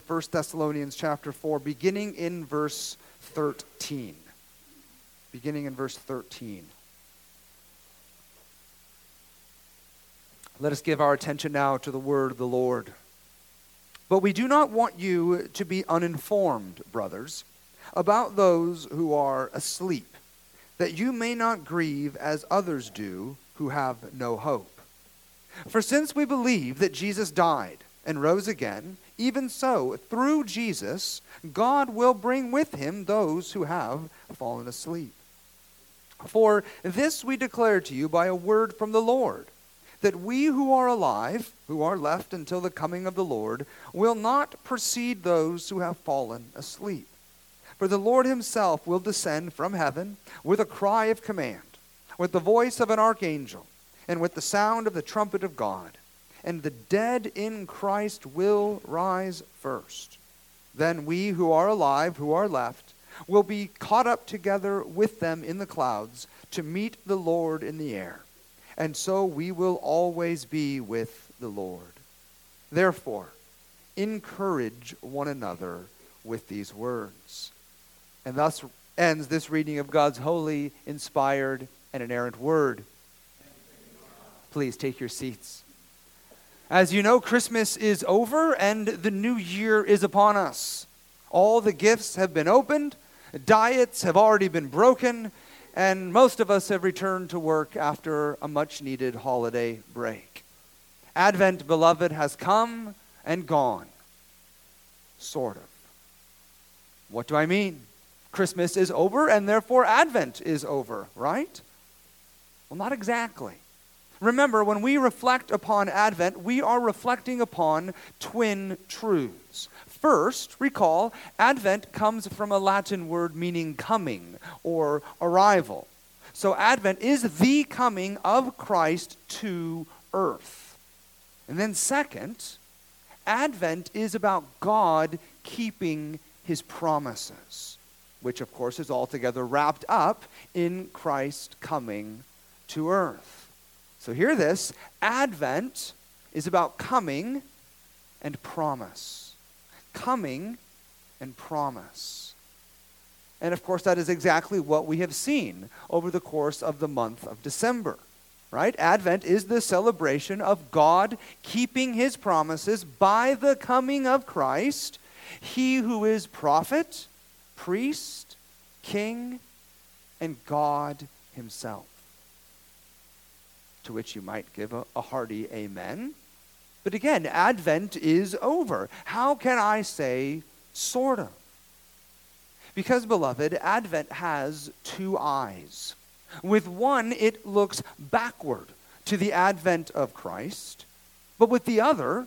1 Thessalonians chapter 4, beginning in verse 13. Beginning in verse 13. Let us give our attention now to the word of the Lord. But we do not want you to be uninformed, brothers, about those who are asleep, that you may not grieve as others do who have no hope. For since we believe that Jesus died and rose again, even so, through Jesus, God will bring with him those who have fallen asleep. For this we declare to you by a word from the Lord, that we who are alive, who are left until the coming of the Lord, will not precede those who have fallen asleep. For the Lord himself will descend from heaven with a cry of command, with the voice of an archangel, and with the sound of the trumpet of God and the dead in Christ will rise first. Then we who are alive, who are left, will be caught up together with them in the clouds to meet the Lord in the air. And so we will always be with the Lord. Therefore, encourage one another with these words. And thus ends this reading of God's holy, inspired, and inerrant word. Please take your seats. As you know, Christmas is over and the new year is upon us. All the gifts have been opened, diets have already been broken, and most of us have returned to work after a much needed holiday break. Advent, beloved, has come and gone. Sort of. What do I mean? Christmas is over and therefore Advent is over, right? Well, not exactly. Remember, when we reflect upon Advent, we are reflecting upon twin truths. First, recall, Advent comes from a Latin word meaning coming or arrival. So, Advent is the coming of Christ to earth. And then, second, Advent is about God keeping his promises, which, of course, is altogether wrapped up in Christ coming to earth. So hear this Advent is about coming and promise. Coming and promise. And of course, that is exactly what we have seen over the course of the month of December. Right? Advent is the celebration of God keeping his promises by the coming of Christ, he who is prophet, priest, king, and God himself to which you might give a, a hearty amen. But again, Advent is over. How can I say sort of? Because, beloved, Advent has two eyes. With one, it looks backward to the advent of Christ, but with the other,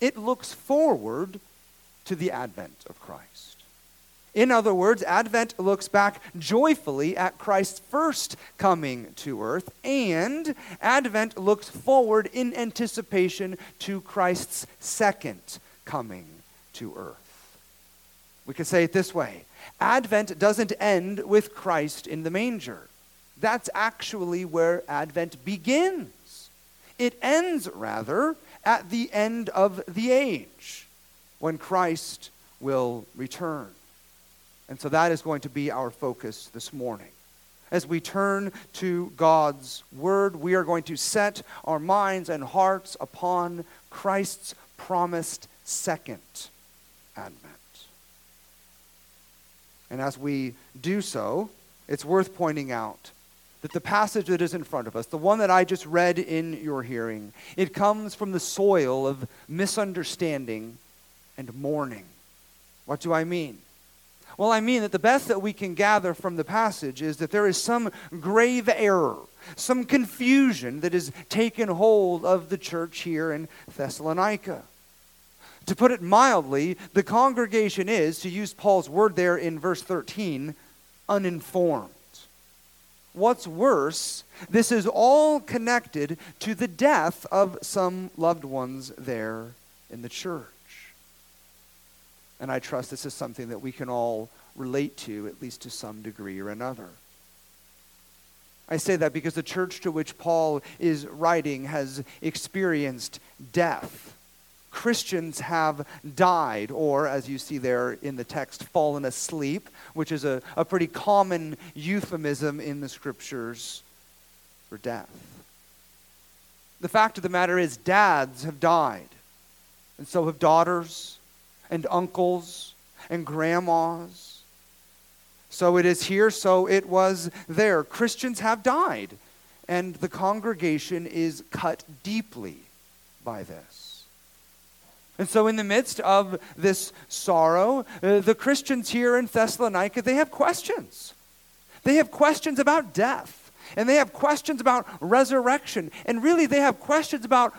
it looks forward to the advent of Christ. In other words, Advent looks back joyfully at Christ's first coming to earth, and Advent looks forward in anticipation to Christ's second coming to earth. We could say it this way Advent doesn't end with Christ in the manger. That's actually where Advent begins. It ends, rather, at the end of the age, when Christ will return. And so that is going to be our focus this morning. As we turn to God's Word, we are going to set our minds and hearts upon Christ's promised second advent. And as we do so, it's worth pointing out that the passage that is in front of us, the one that I just read in your hearing, it comes from the soil of misunderstanding and mourning. What do I mean? Well, I mean that the best that we can gather from the passage is that there is some grave error, some confusion that has taken hold of the church here in Thessalonica. To put it mildly, the congregation is, to use Paul's word there in verse 13, uninformed. What's worse, this is all connected to the death of some loved ones there in the church. And I trust this is something that we can all relate to, at least to some degree or another. I say that because the church to which Paul is writing has experienced death Christians have died, or as you see there in the text, fallen asleep, which is a, a pretty common euphemism in the scriptures for death. The fact of the matter is, dads have died, and so have daughters, and uncles, and grandmas. So it is here, so it was there. Christians have died, and the congregation is cut deeply by this. And so, in the midst of this sorrow, uh, the Christians here in Thessalonica, they have questions. They have questions about death, and they have questions about resurrection, and really, they have questions about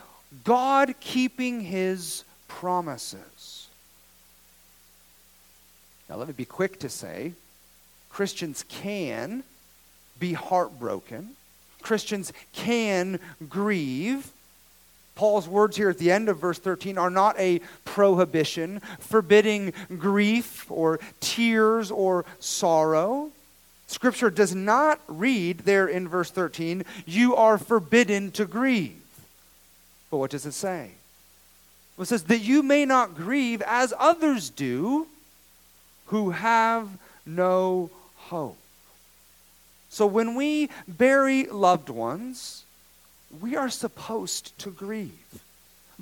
God keeping his promises. Now, let me be quick to say Christians can be heartbroken, Christians can grieve. Paul's words here at the end of verse 13 are not a prohibition, forbidding grief or tears or sorrow. Scripture does not read there in verse 13, you are forbidden to grieve. But what does it say? It says, that you may not grieve as others do who have no hope. So when we bury loved ones, we are supposed to grieve.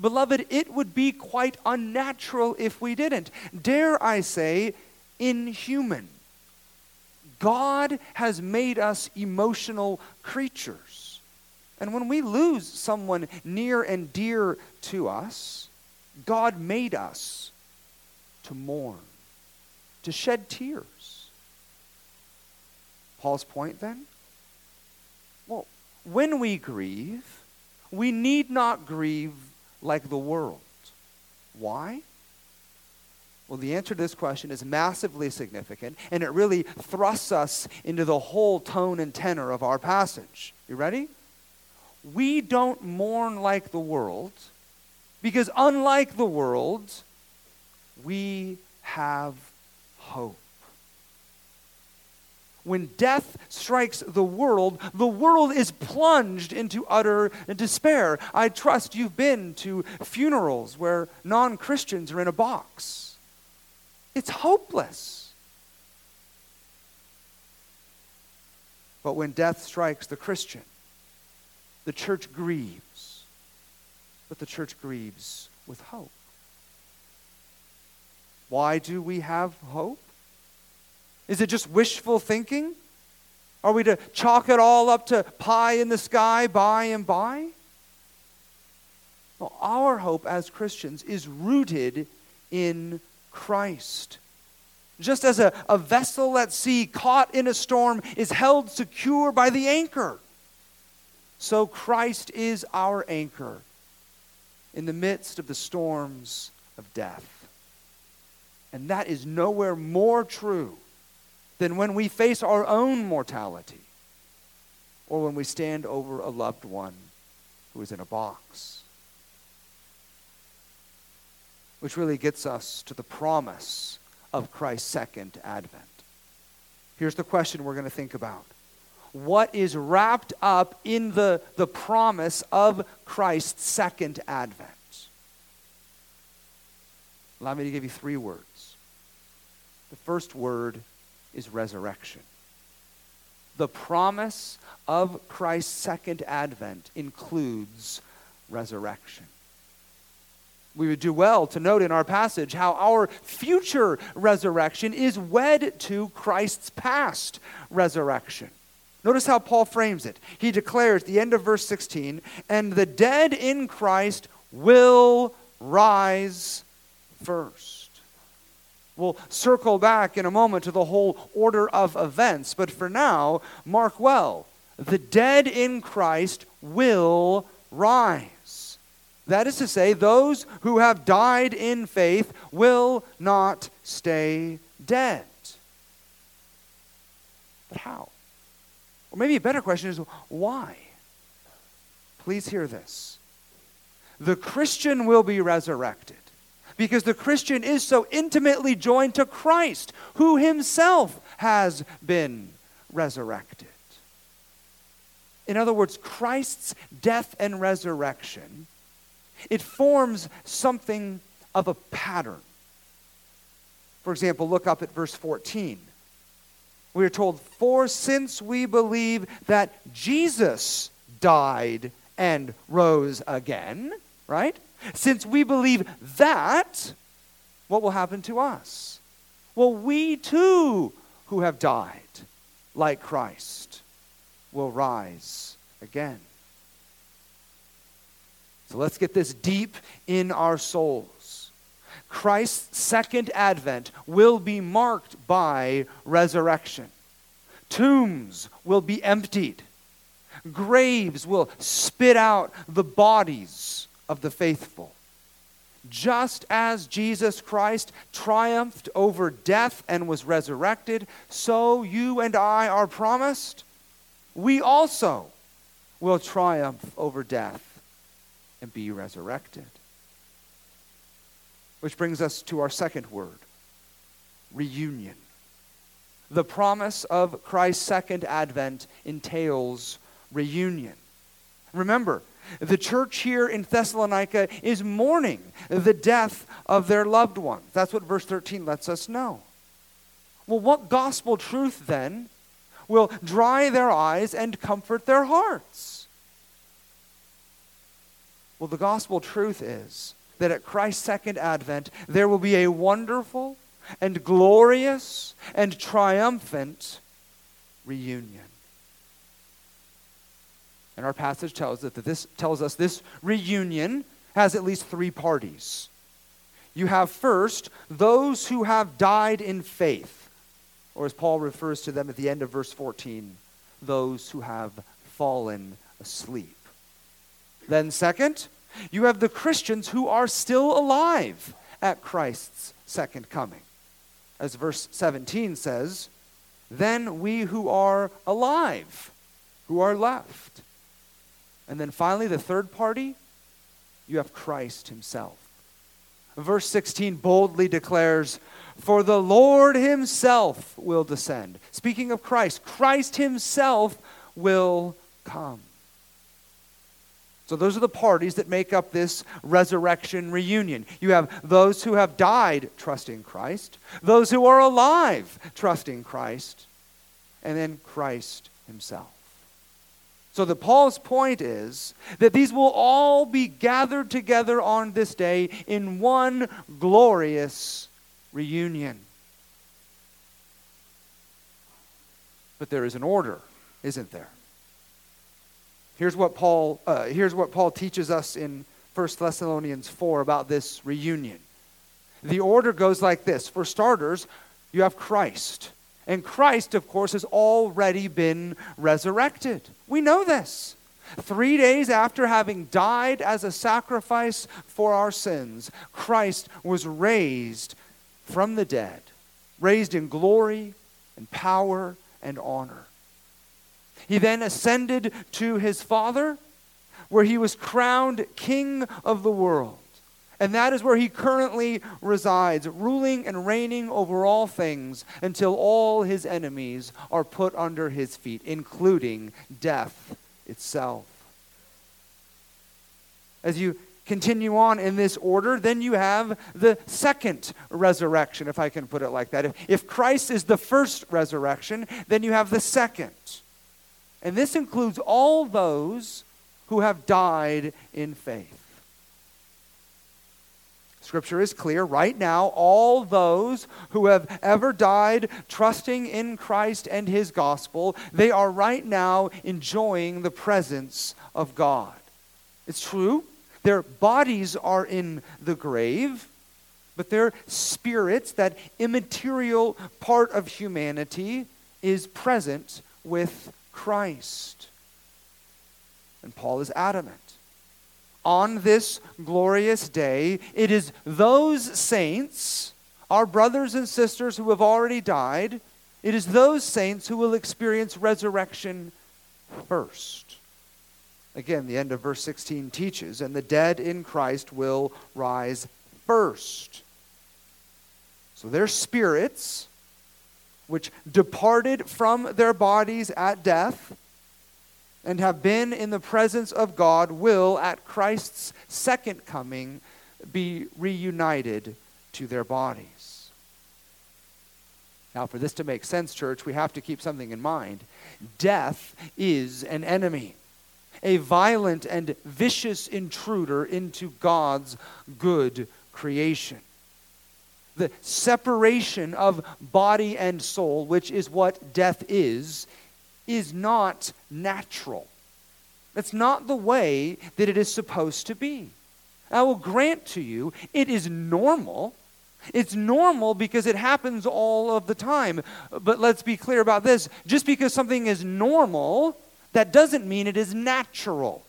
Beloved, it would be quite unnatural if we didn't. Dare I say, inhuman. God has made us emotional creatures. And when we lose someone near and dear to us, God made us to mourn, to shed tears. Paul's point then? Well, when we grieve, we need not grieve like the world. Why? Well, the answer to this question is massively significant, and it really thrusts us into the whole tone and tenor of our passage. You ready? We don't mourn like the world because, unlike the world, we have hope when death strikes the world, the world is plunged into utter despair. I trust you've been to funerals where non Christians are in a box. It's hopeless. But when death strikes the Christian, the church grieves. But the church grieves with hope. Why do we have hope? Is it just wishful thinking? Are we to chalk it all up to pie in the sky by and by? Well, our hope as Christians is rooted in Christ. Just as a, a vessel at sea caught in a storm is held secure by the anchor, so Christ is our anchor in the midst of the storms of death. And that is nowhere more true than when we face our own mortality or when we stand over a loved one who is in a box. Which really gets us to the promise of Christ's second advent. Here's the question we're going to think about What is wrapped up in the, the promise of Christ's second advent? Allow me to give you three words. The first word is resurrection. The promise of Christ's second advent includes resurrection. We would do well to note in our passage how our future resurrection is wed to Christ's past resurrection. Notice how Paul frames it. He declares, the end of verse 16, and the dead in Christ will rise first. We'll circle back in a moment to the whole order of events, but for now, mark well the dead in Christ will rise. That is to say, those who have died in faith will not stay dead. But how? Or maybe a better question is why? Please hear this. The Christian will be resurrected because the Christian is so intimately joined to Christ, who himself has been resurrected. In other words, Christ's death and resurrection it forms something of a pattern. For example, look up at verse 14. We are told, For since we believe that Jesus died and rose again, right? Since we believe that, what will happen to us? Well, we too, who have died like Christ, will rise again. So let's get this deep in our souls. Christ's second advent will be marked by resurrection. Tombs will be emptied. Graves will spit out the bodies of the faithful. Just as Jesus Christ triumphed over death and was resurrected, so you and I are promised, we also will triumph over death and be resurrected. Which brings us to our second word reunion. The promise of Christ's second advent entails reunion. Remember, the church here in Thessalonica is mourning the death of their loved ones. That's what verse 13 lets us know. Well, what gospel truth then will dry their eyes and comfort their hearts? Well, the gospel truth is that at Christ's second advent, there will be a wonderful and glorious and triumphant reunion. And our passage tells us that this tells us this reunion has at least three parties. You have first those who have died in faith, or as Paul refers to them at the end of verse 14, those who have fallen asleep. Then, second, you have the Christians who are still alive at Christ's second coming. As verse 17 says, then we who are alive, who are left, and then finally, the third party, you have Christ himself. Verse 16 boldly declares, For the Lord himself will descend. Speaking of Christ, Christ himself will come. So, those are the parties that make up this resurrection reunion. You have those who have died trusting Christ, those who are alive trusting Christ, and then Christ himself. So, the Paul's point is that these will all be gathered together on this day in one glorious reunion. But there is an order, isn't there? Here's what Paul, uh, here's what Paul teaches us in 1 Thessalonians 4 about this reunion. The order goes like this For starters, you have Christ. And Christ, of course, has already been resurrected. We know this. Three days after having died as a sacrifice for our sins, Christ was raised from the dead, raised in glory and power and honor. He then ascended to his Father, where he was crowned King of the world. And that is where he currently resides, ruling and reigning over all things until all his enemies are put under his feet, including death itself. As you continue on in this order, then you have the second resurrection, if I can put it like that. If, if Christ is the first resurrection, then you have the second. And this includes all those who have died in faith. Scripture is clear. Right now, all those who have ever died trusting in Christ and his gospel, they are right now enjoying the presence of God. It's true. Their bodies are in the grave, but their spirits, that immaterial part of humanity, is present with Christ. And Paul is adamant on this glorious day, it is those saints, our brothers and sisters who have already died, it is those saints who will experience resurrection first. Again, the end of verse 16 teaches, and the dead in Christ will rise first. So their spirits, which departed from their bodies at death, and have been in the presence of God will, at Christ's second coming, be reunited to their bodies. Now, for this to make sense, church, we have to keep something in mind. Death is an enemy, a violent and vicious intruder into God's good creation. The separation of body and soul, which is what death is, is not natural. That's not the way that it is supposed to be. I will grant to you, it is normal. It's normal because it happens all of the time. But let's be clear about this. Just because something is normal, that doesn't mean it is natural.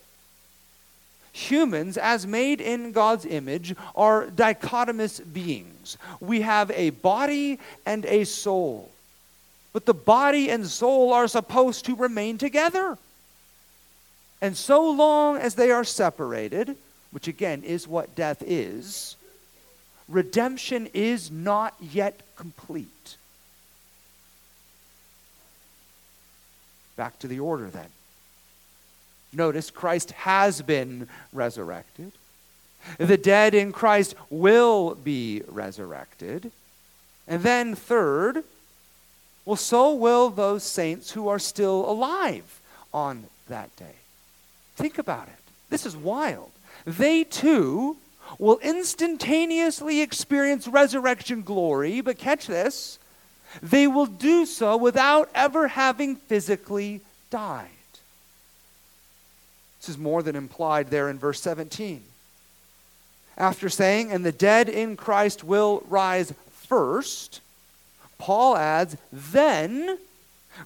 Humans, as made in God's image, are dichotomous beings. We have a body and a soul. But the body and soul are supposed to remain together. And so long as they are separated, which again is what death is, redemption is not yet complete. Back to the order then. Notice Christ has been resurrected. The dead in Christ will be resurrected. And then, third, well, so will those saints who are still alive on that day. Think about it. This is wild. They too will instantaneously experience resurrection glory, but catch this, they will do so without ever having physically died. This is more than implied there in verse 17. After saying, and the dead in Christ will rise first, Paul adds, then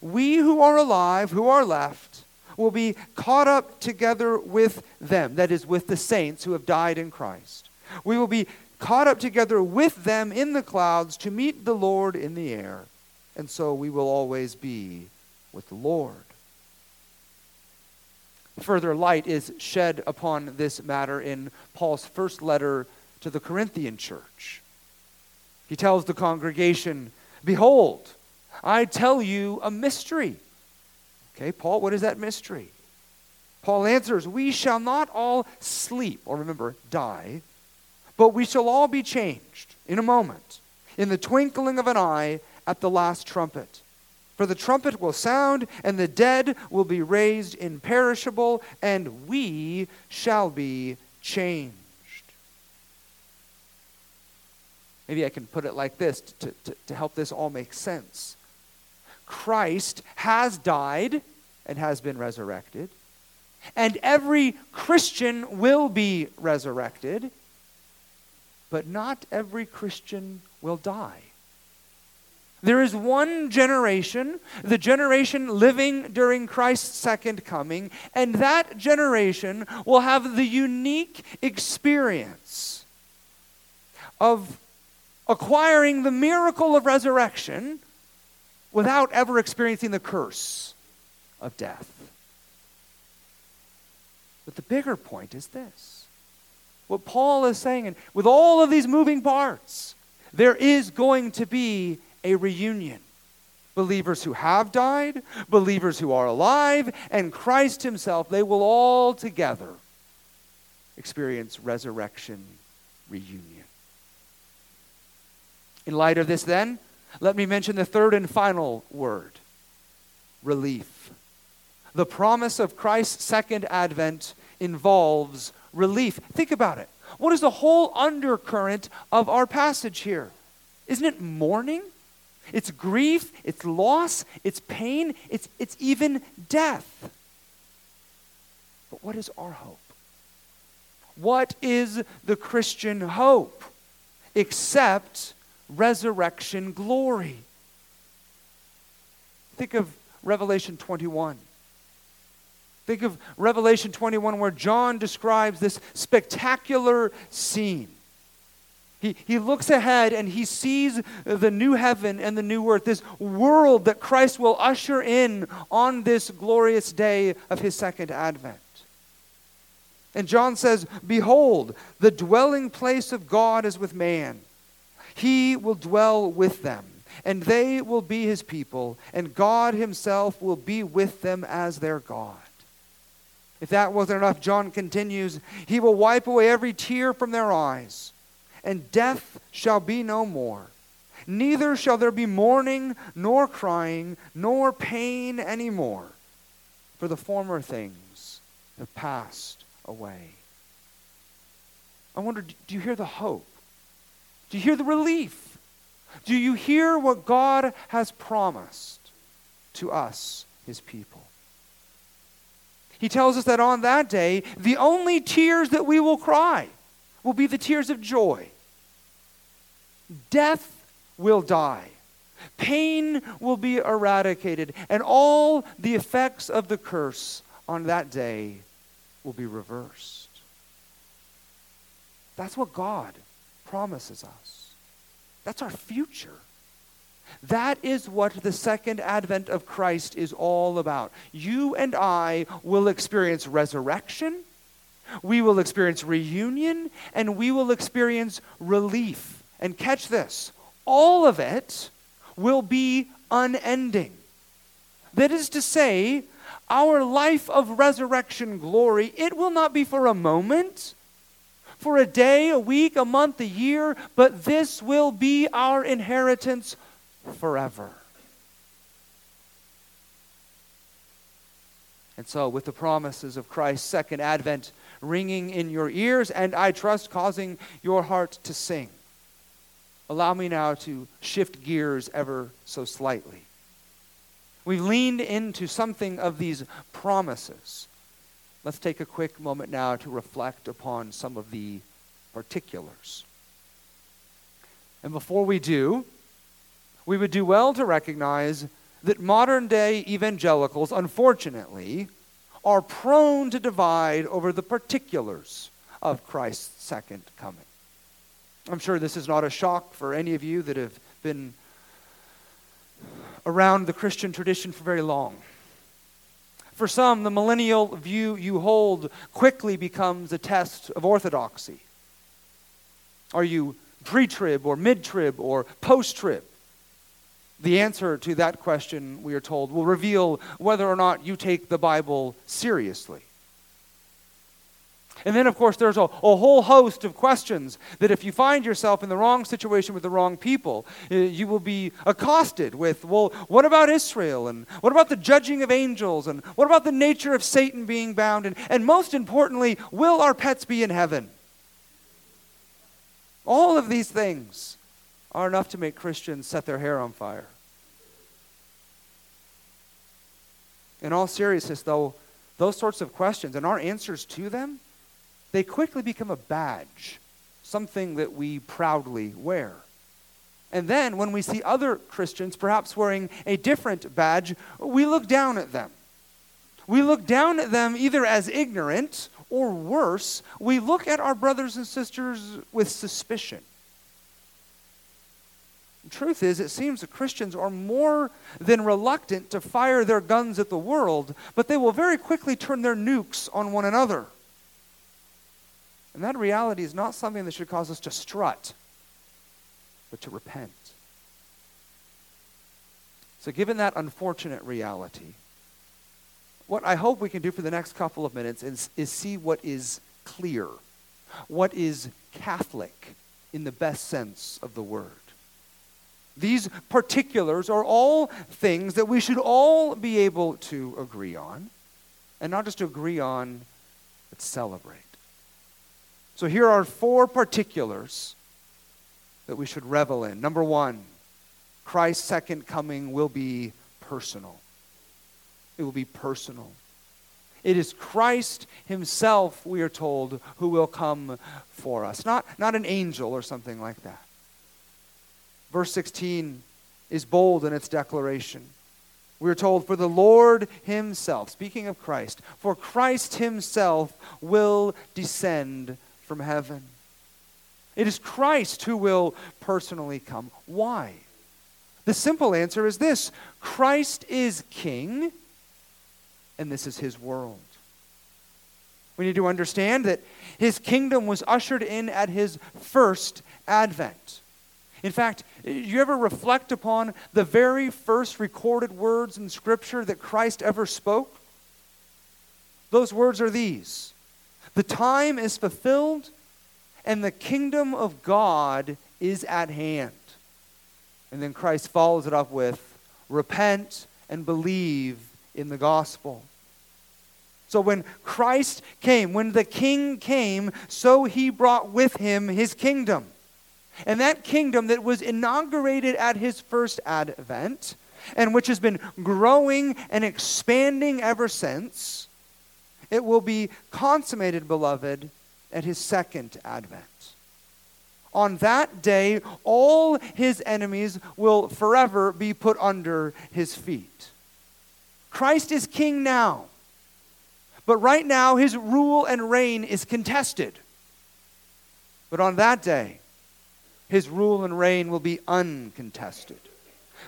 we who are alive, who are left, will be caught up together with them, that is, with the saints who have died in Christ. We will be caught up together with them in the clouds to meet the Lord in the air, and so we will always be with the Lord. Further light is shed upon this matter in Paul's first letter to the Corinthian church. He tells the congregation, Behold, I tell you a mystery. Okay, Paul, what is that mystery? Paul answers, We shall not all sleep, or remember, die, but we shall all be changed in a moment, in the twinkling of an eye, at the last trumpet. For the trumpet will sound, and the dead will be raised imperishable, and we shall be changed. Maybe I can put it like this to, to, to help this all make sense. Christ has died and has been resurrected, and every Christian will be resurrected, but not every Christian will die. There is one generation, the generation living during Christ's second coming, and that generation will have the unique experience of acquiring the miracle of resurrection without ever experiencing the curse of death. But the bigger point is this what Paul is saying, and with all of these moving parts, there is going to be a reunion. Believers who have died, believers who are alive, and Christ Himself, they will all together experience resurrection reunion. In light of this, then, let me mention the third and final word relief. The promise of Christ's second advent involves relief. Think about it. What is the whole undercurrent of our passage here? Isn't it mourning? It's grief, it's loss, it's pain, it's, it's even death. But what is our hope? What is the Christian hope except resurrection glory. Think of Revelation 21. Think of Revelation 21, where John describes this spectacular scene. He, he looks ahead and he sees the new heaven and the new earth, this world that Christ will usher in on this glorious day of his second advent. And John says, Behold, the dwelling place of God is with man he will dwell with them, and they will be his people, and God himself will be with them as their God. If that wasn't enough, John continues, He will wipe away every tear from their eyes, and death shall be no more. Neither shall there be mourning, nor crying, nor pain any more, for the former things have passed away. I wonder, do you hear the hope? Do you hear the relief? Do you hear what God has promised to us, his people? He tells us that on that day, the only tears that we will cry will be the tears of joy. Death will die. Pain will be eradicated, and all the effects of the curse on that day will be reversed. That's what God promises us. That's our future. That is what the second advent of Christ is all about. You and I will experience resurrection, we will experience reunion, and we will experience relief. And catch this all of it will be unending. That is to say, our life of resurrection glory, it will not be for a moment, for a day, a week, a month, a year, but this will be our inheritance forever. And so, with the promises of Christ's second advent ringing in your ears, and I trust causing your heart to sing, allow me now to shift gears ever so slightly. We've leaned into something of these promises. Let's take a quick moment now to reflect upon some of the particulars. And before we do, we would do well to recognize that modern day evangelicals, unfortunately, are prone to divide over the particulars of Christ's second coming. I'm sure this is not a shock for any of you that have been around the Christian tradition for very long. For some, the millennial view you hold quickly becomes a test of orthodoxy. Are you pre trib or mid trib or post trib? The answer to that question, we are told, will reveal whether or not you take the Bible seriously. And then, of course, there's a, a, whole host of questions that if you find yourself in the wrong situation with the wrong people, you will be accosted with, well, what about Israel? And what about the judging of angels? And what about the nature of Satan being bound? And, and most importantly, will our pets be in heaven? All of these things are enough to make Christians set their hair on fire. In all seriousness, though, those sorts of questions and our answers to them, they quickly become a badge, something that we proudly wear. And then when we see other Christians perhaps wearing a different badge, we look down at them. We look down at them either as ignorant or worse, we look at our brothers and sisters with suspicion. The truth is, it seems that Christians are more than reluctant to fire their guns at the world, but they will very quickly turn their nukes on one another. And that reality is not something that should cause us to strut, but to repent. So, given that unfortunate reality, what I hope we can do for the next couple of minutes is, is see what is clear, what is Catholic in the best sense of the word. These particulars are all things that we should all be able to agree on, and not just agree on, but celebrate. So here are four particulars that we should revel in. Number one, Christ's second coming will be personal. It will be personal. It is Christ Himself, we are told, who will come for us, not, not an angel or something like that. Verse 16 is bold in its declaration. We are told, For the Lord Himself, speaking of Christ, for Christ Himself will descend from heaven. It is Christ who will personally come. Why? The simple answer is this Christ is King, and this is His world. We need to understand that His kingdom was ushered in at His first advent. In fact, you ever reflect upon the very first recorded words in Scripture that Christ ever spoke? Those words are these The time is fulfilled, and the kingdom of God is at hand. And then Christ follows it up with repent and believe in the gospel. So when Christ came, when the king came, so he brought with him his kingdom. And that kingdom that was inaugurated at his first advent, and which has been growing and expanding ever since, it will be consummated, beloved, at his second advent. On that day, all his enemies will forever be put under his feet. Christ is king now. But right now, his rule and reign is contested. But on that day, his rule and reign will be uncontested.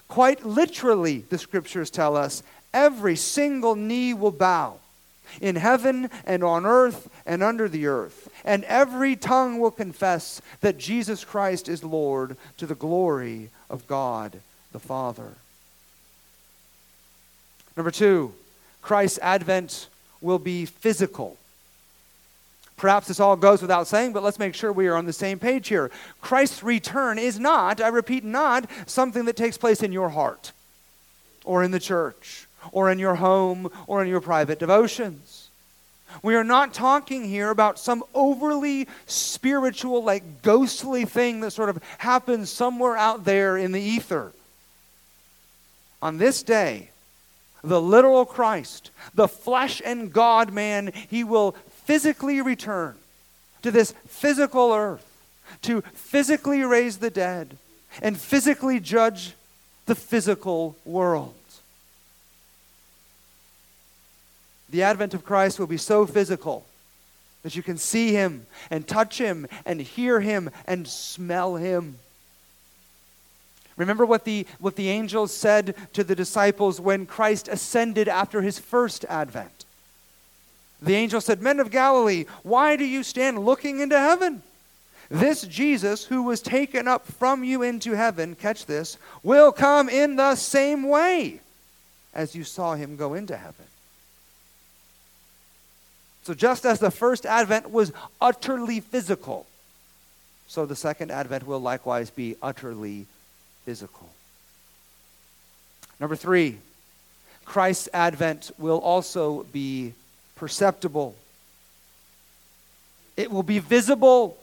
Quite literally, the scriptures tell us, every single knee will bow in heaven and on earth and under the earth, and every tongue will confess that Jesus Christ is Lord to the glory of God the Father. Number two, Christ's advent will be physical. Perhaps this all goes without saying, but let's make sure we are on the same page here. Christ's return is not, I repeat, not something that takes place in your heart or in the church or in your home or in your private devotions. We are not talking here about some overly spiritual, like ghostly thing that sort of happens somewhere out there in the ether. On this day, the literal Christ, the flesh and God man, he will physically return to this physical earth to physically raise the dead and physically judge the physical world. The advent of Christ will be so physical that you can see him and touch him and hear him and smell him. Remember what the, what the angels said to the disciples when Christ ascended after his first advent. The angel said, Men of Galilee, why do you stand looking into heaven? This Jesus, who was taken up from you into heaven, catch this, will come in the same way as you saw him go into heaven. So, just as the first advent was utterly physical, so the second advent will likewise be utterly physical. Number three, Christ's advent will also be perceptible, it will be visible.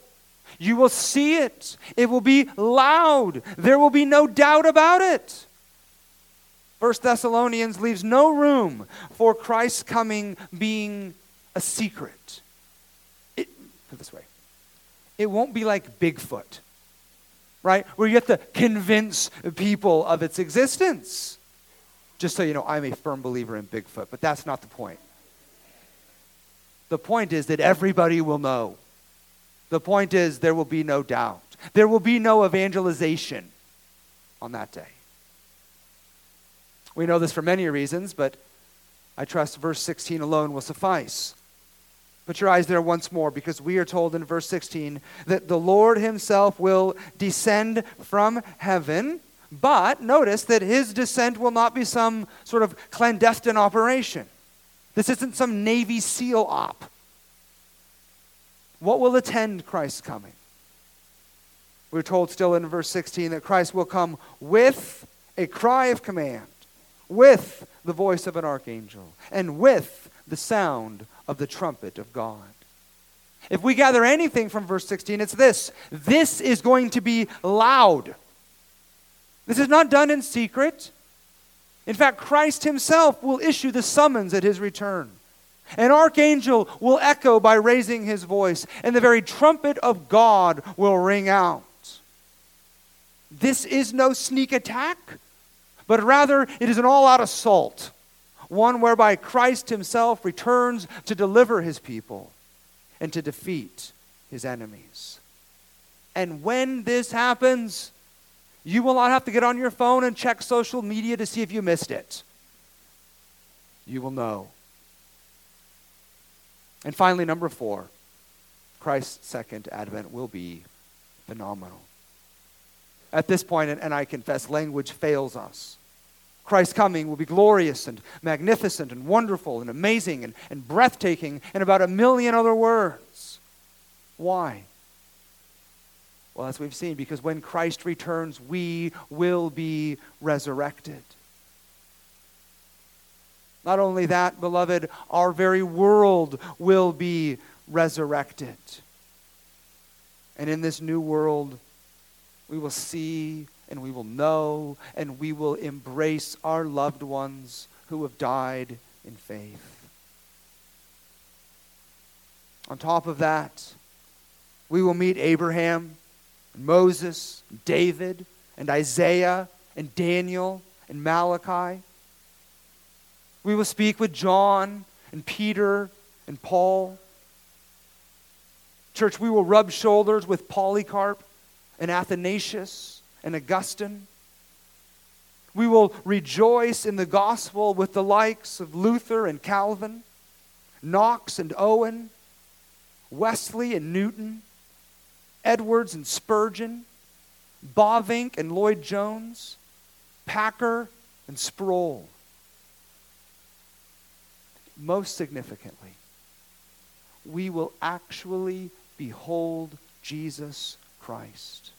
You will see it. It will be loud. There will be no doubt about it. First Thessalonians leaves no room for Christ's coming being a secret. It, put this way it won't be like Bigfoot right? Where you have to convince people of its existence. Just so you know, I'm a firm believer in Bigfoot, but that's not the point. The point is that everybody will know. The point is there will be no doubt. There will be no evangelization on that day. We know this for many reasons, but I trust verse 16 alone will suffice. Put your eyes there once more because we are told in verse 16 that the Lord himself will descend from heaven. But notice that his descent will not be some sort of clandestine operation. This isn't some Navy SEAL op. What will attend Christ's coming? We're told still in verse 16 that Christ will come with a cry of command, with the voice of an archangel, and with the sound of the trumpet of God. If we gather anything from verse 16, it's this this is going to be loud. This is not done in secret. In fact, Christ himself will issue the summons at his return. An archangel will echo by raising his voice, and the very trumpet of God will ring out. This is no sneak attack, but rather it is an all out assault one whereby Christ himself returns to deliver his people and to defeat his enemies. And when this happens, you will not have to get on your phone and check social media to see if you missed it. You will know. And finally, number four, Christ's second advent will be phenomenal. At this point, and I confess, language fails us. Christ's coming will be glorious and magnificent and wonderful and amazing and, and breathtaking and about a million other words. Why? Well, as we've seen, because when Christ returns, we will be resurrected. Not only that, beloved, our very world will be resurrected. And in this new world, we will see and we will know and we will embrace our loved ones who have died in faith. On top of that, we will meet Abraham, and Moses, and David, and Isaiah, and Daniel, and Malachi. We will speak with John, and Peter, and Paul. Church, we will rub shoulders with Polycarp and Athanasius and Augustine. We will rejoice in the gospel with the likes of Luther and Calvin, Knox and Owen, Wesley and Newton, Edwards and Spurgeon, Bavinck and Lloyd Jones, Packer and Sproul. Most significantly, we will actually behold Jesus Christ.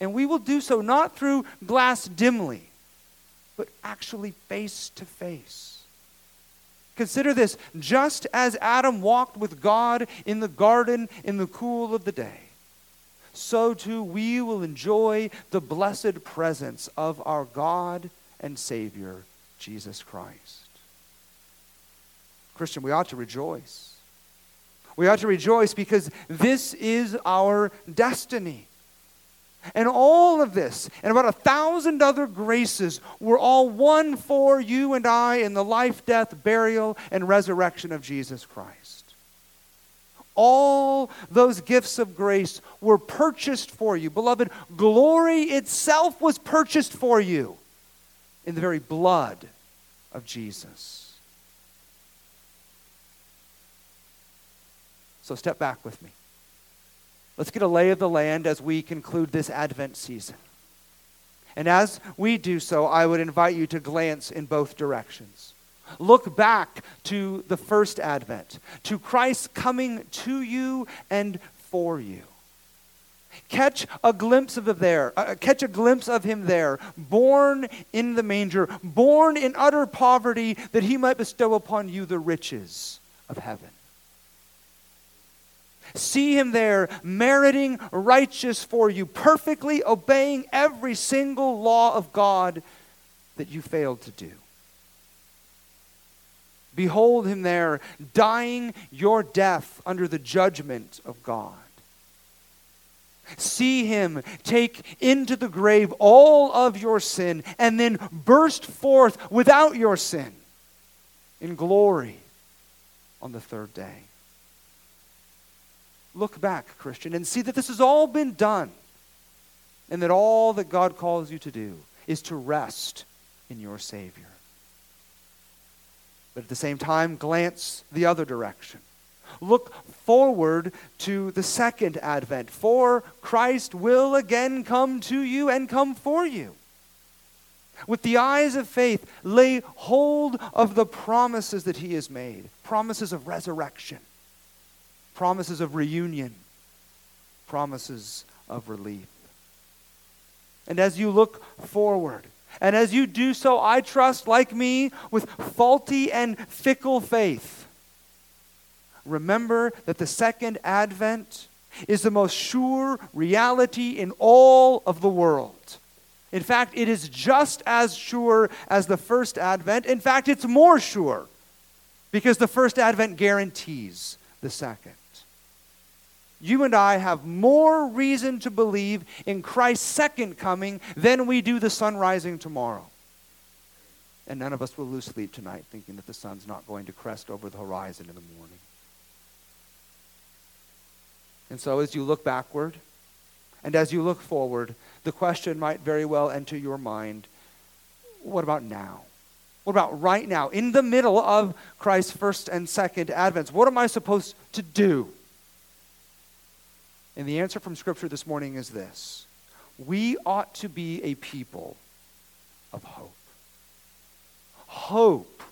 And we will do so not through glass dimly, but actually face to face. Consider this just as Adam walked with God in the garden in the cool of the day, so too we will enjoy the blessed presence of our God and Savior, Jesus Christ. Christian, we ought to rejoice. We ought to rejoice because this is our destiny. And all of this, and about a thousand other graces, were all won for you and I in the life, death, burial, and resurrection of Jesus Christ. All those gifts of grace were purchased for you. Beloved, glory itself was purchased for you in the very blood of Jesus. So step back with me. Let's get a lay of the land as we conclude this Advent season. And as we do so, I would invite you to glance in both directions. Look back to the first Advent, to Christ coming to you and for you. Catch a glimpse of there. Uh, catch a glimpse of him there, born in the manger, born in utter poverty, that he might bestow upon you the riches of heaven. See him there, meriting righteous for you, perfectly obeying every single law of God that you failed to do. Behold him there, dying your death under the judgment of God. See him take into the grave all of your sin and then burst forth without your sin in glory on the third day. Look back, Christian, and see that this has all been done, and that all that God calls you to do is to rest in your Savior. But at the same time, glance the other direction. Look forward to the second advent, for Christ will again come to you and come for you. With the eyes of faith, lay hold of the promises that He has made promises of resurrection promises of reunion, promises of relief. And as you look forward, and as you do so, I trust, like me, with faulty and fickle faith, remember that the second advent is the most sure reality in all of the world. In fact, it is just as sure as the first advent. In fact, it's more sure because the first advent guarantees the second you and I have more reason to believe in Christ's second coming than we do the sun rising tomorrow. And none of us will lose sleep tonight thinking that the sun's not going to crest over the horizon in the morning. And so, as you look backward and as you look forward, the question might very well enter your mind what about now? What about right now, in the middle of Christ's first and second advents? What am I supposed to do? And the answer from Scripture this morning is this We ought to be a people of hope. hope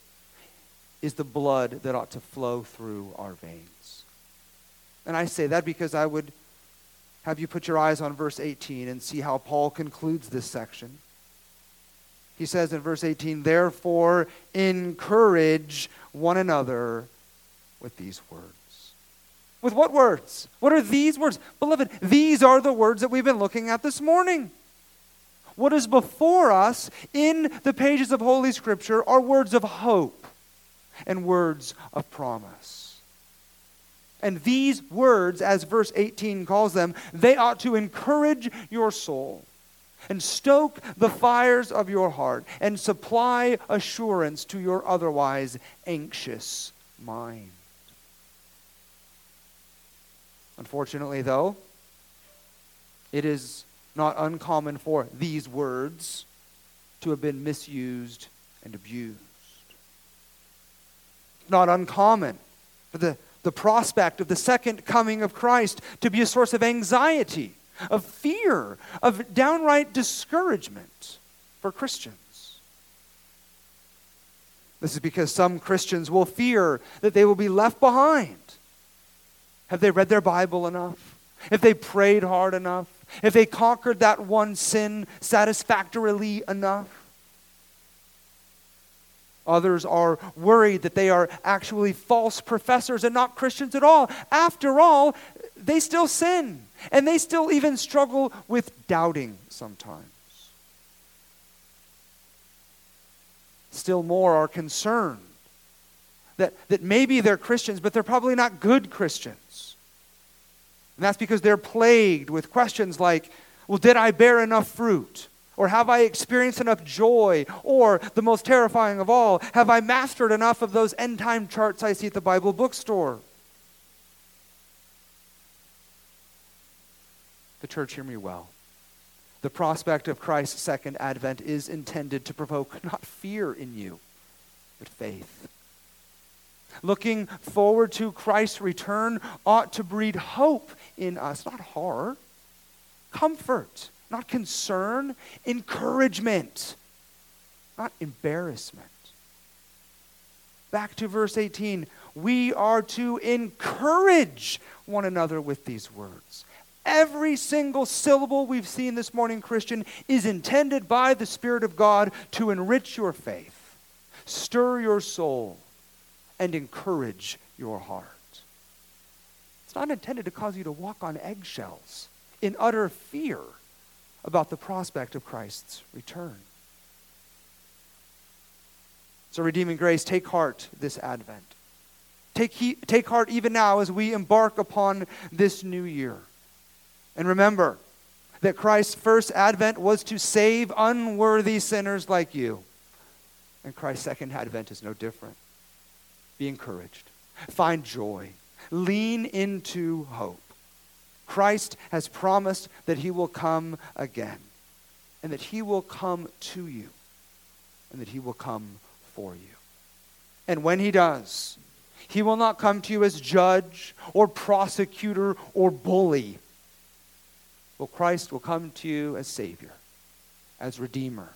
is the blood that ought to flow through our veins. And I say that because I would have you put your eyes on verse 18 and see how Paul concludes this section. He says in verse 18, Therefore, encourage one another with these words. With what words? What are these words? Beloved, these are the words that we've been looking at this morning. What is before us in the pages of Holy Scripture are words of hope and words of promise. And these words, as verse 18 calls them, they ought to encourage your soul and stoke the fires of your heart and supply assurance to your otherwise anxious mind. Unfortunately, though, it is not uncommon for these words to have been misused and abused. Not uncommon for the, the prospect of the second coming of Christ to be a source of anxiety of fear, of downright discouragement for Christians. This is because some Christians will fear that they will be left behind. Have they read their Bible enough? If they prayed hard enough? If they conquered that one sin satisfactorily enough? Others are worried that they are actually false professors and not Christians at all. After all, they still sin. And they still even struggle with doubting sometimes. Still more are concerned that, that maybe they're Christians, but they're probably not good Christians. And that's because they're plagued with questions like, well, did I bear enough fruit? Or have I experienced enough joy? Or, the most terrifying of all, have I mastered enough of those end time charts I see at the Bible bookstore? The church, hear me well. The prospect of Christ's second advent is intended to provoke not fear in you, but faith. Looking forward to Christ's return ought to breed hope in us, not horror, comfort, not concern, encouragement, not embarrassment. Back to verse 18. We are to encourage one another with these words. Every single syllable we've seen this morning, Christian, is intended by the Spirit of God to enrich your faith, stir your soul, and encourage your heart. It's not intended to cause you to walk on eggshells in utter fear about the prospect of Christ's return. So, redeeming grace, take heart this Advent. Take, he, take heart even now as we embark upon this new year. And remember that Christ's first advent was to save unworthy sinners like you. And Christ's second advent is no different. Be encouraged, find joy, lean into hope. Christ has promised that he will come again, and that he will come to you, and that he will come for you. And when he does, he will not come to you as judge or prosecutor or bully well, Christ will come to you as Savior, as Redeemer,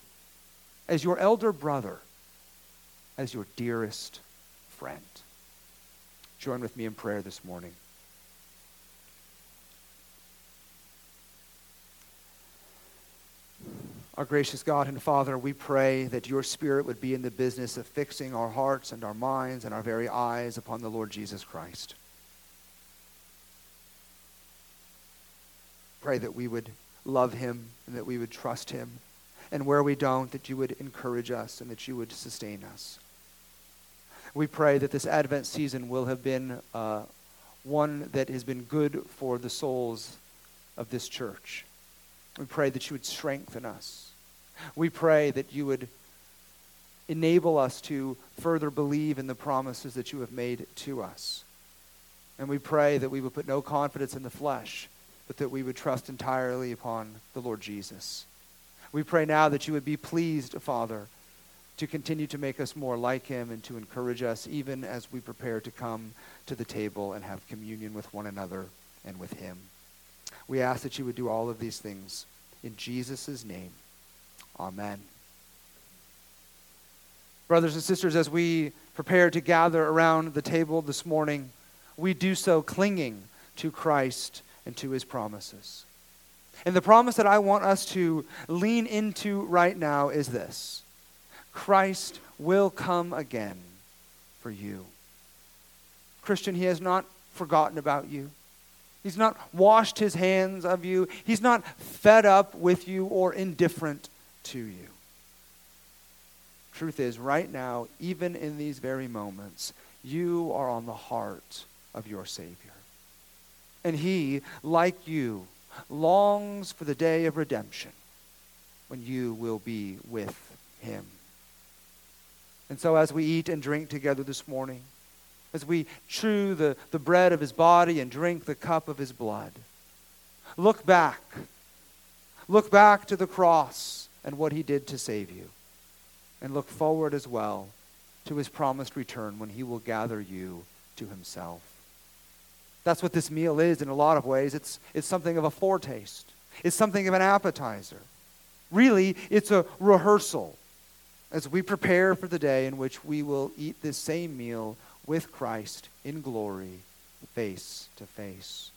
as your elder brother, as your dearest friend. Join with me in prayer this morning. Our gracious God and Father, we pray that your Spirit would be in the business of fixing our hearts and our minds and our very eyes upon the Lord Jesus Christ. Pray that we would love him and that we would trust him. And where we don't, that you would encourage us and that you would sustain us. We pray that this Advent season will have been uh, one that has been good for the souls of this church. We pray that you would strengthen us. We pray that you would enable us to further believe in the promises that you have made to us. And we pray that we would put no confidence in the flesh, but that we would trust entirely upon the Lord Jesus. We pray now that you would be pleased, Father, to continue to make us more like him and to encourage us even as we prepare to come to the table and have communion with one another and with him. We ask that you would do all of these things in Jesus' name. Amen. Brothers and sisters, as we prepare to gather around the table this morning, we do so clinging to Christ and to his promises. And the promise that I want us to lean into right now is this Christ will come again for you. Christian, he has not forgotten about you. He's not washed his hands of you. He's not fed up with you or indifferent to you. Truth is, right now, even in these very moments, you are on the heart of your Savior. And he, like you, longs for the day of redemption when you will be with him. And so, as we eat and drink together this morning, as we chew the, the bread of his body and drink the cup of his blood, look back. Look back to the cross and what he did to save you. And look forward as well to his promised return when he will gather you to himself. That's what this meal is in a lot of ways. It's, it's something of a foretaste, it's something of an appetizer. Really, it's a rehearsal as we prepare for the day in which we will eat this same meal with Christ in glory, face to face.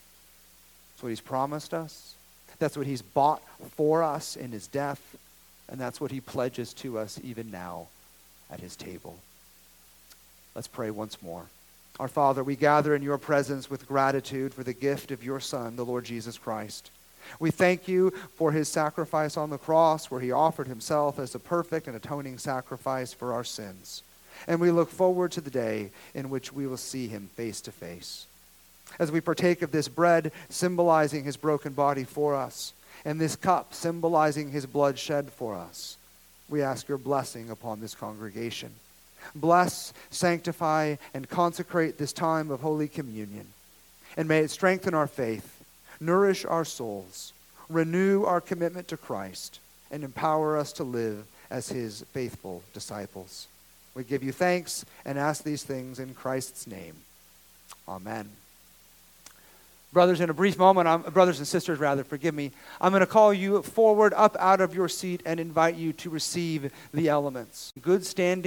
That's what he's promised us. That's what he's bought for us in his death. And that's what he pledges to us even now at his table. Let's pray once more. Our Father, we gather in your presence with gratitude for the gift of your Son, the Lord Jesus Christ. We thank you for his sacrifice on the cross, where he offered himself as a perfect and atoning sacrifice for our sins. And we look forward to the day in which we will see him face to face. As we partake of this bread, symbolizing his broken body for us, and this cup, symbolizing his blood shed for us, we ask your blessing upon this congregation. Bless, sanctify, and consecrate this time of Holy Communion. And may it strengthen our faith, nourish our souls, renew our commitment to Christ, and empower us to live as his faithful disciples. We give you thanks and ask these things in Christ's name. Amen. Brothers, in a brief moment, I'm, brothers and sisters, rather, forgive me, I'm going to call you forward up out of your seat and invite you to receive the elements. Good standing.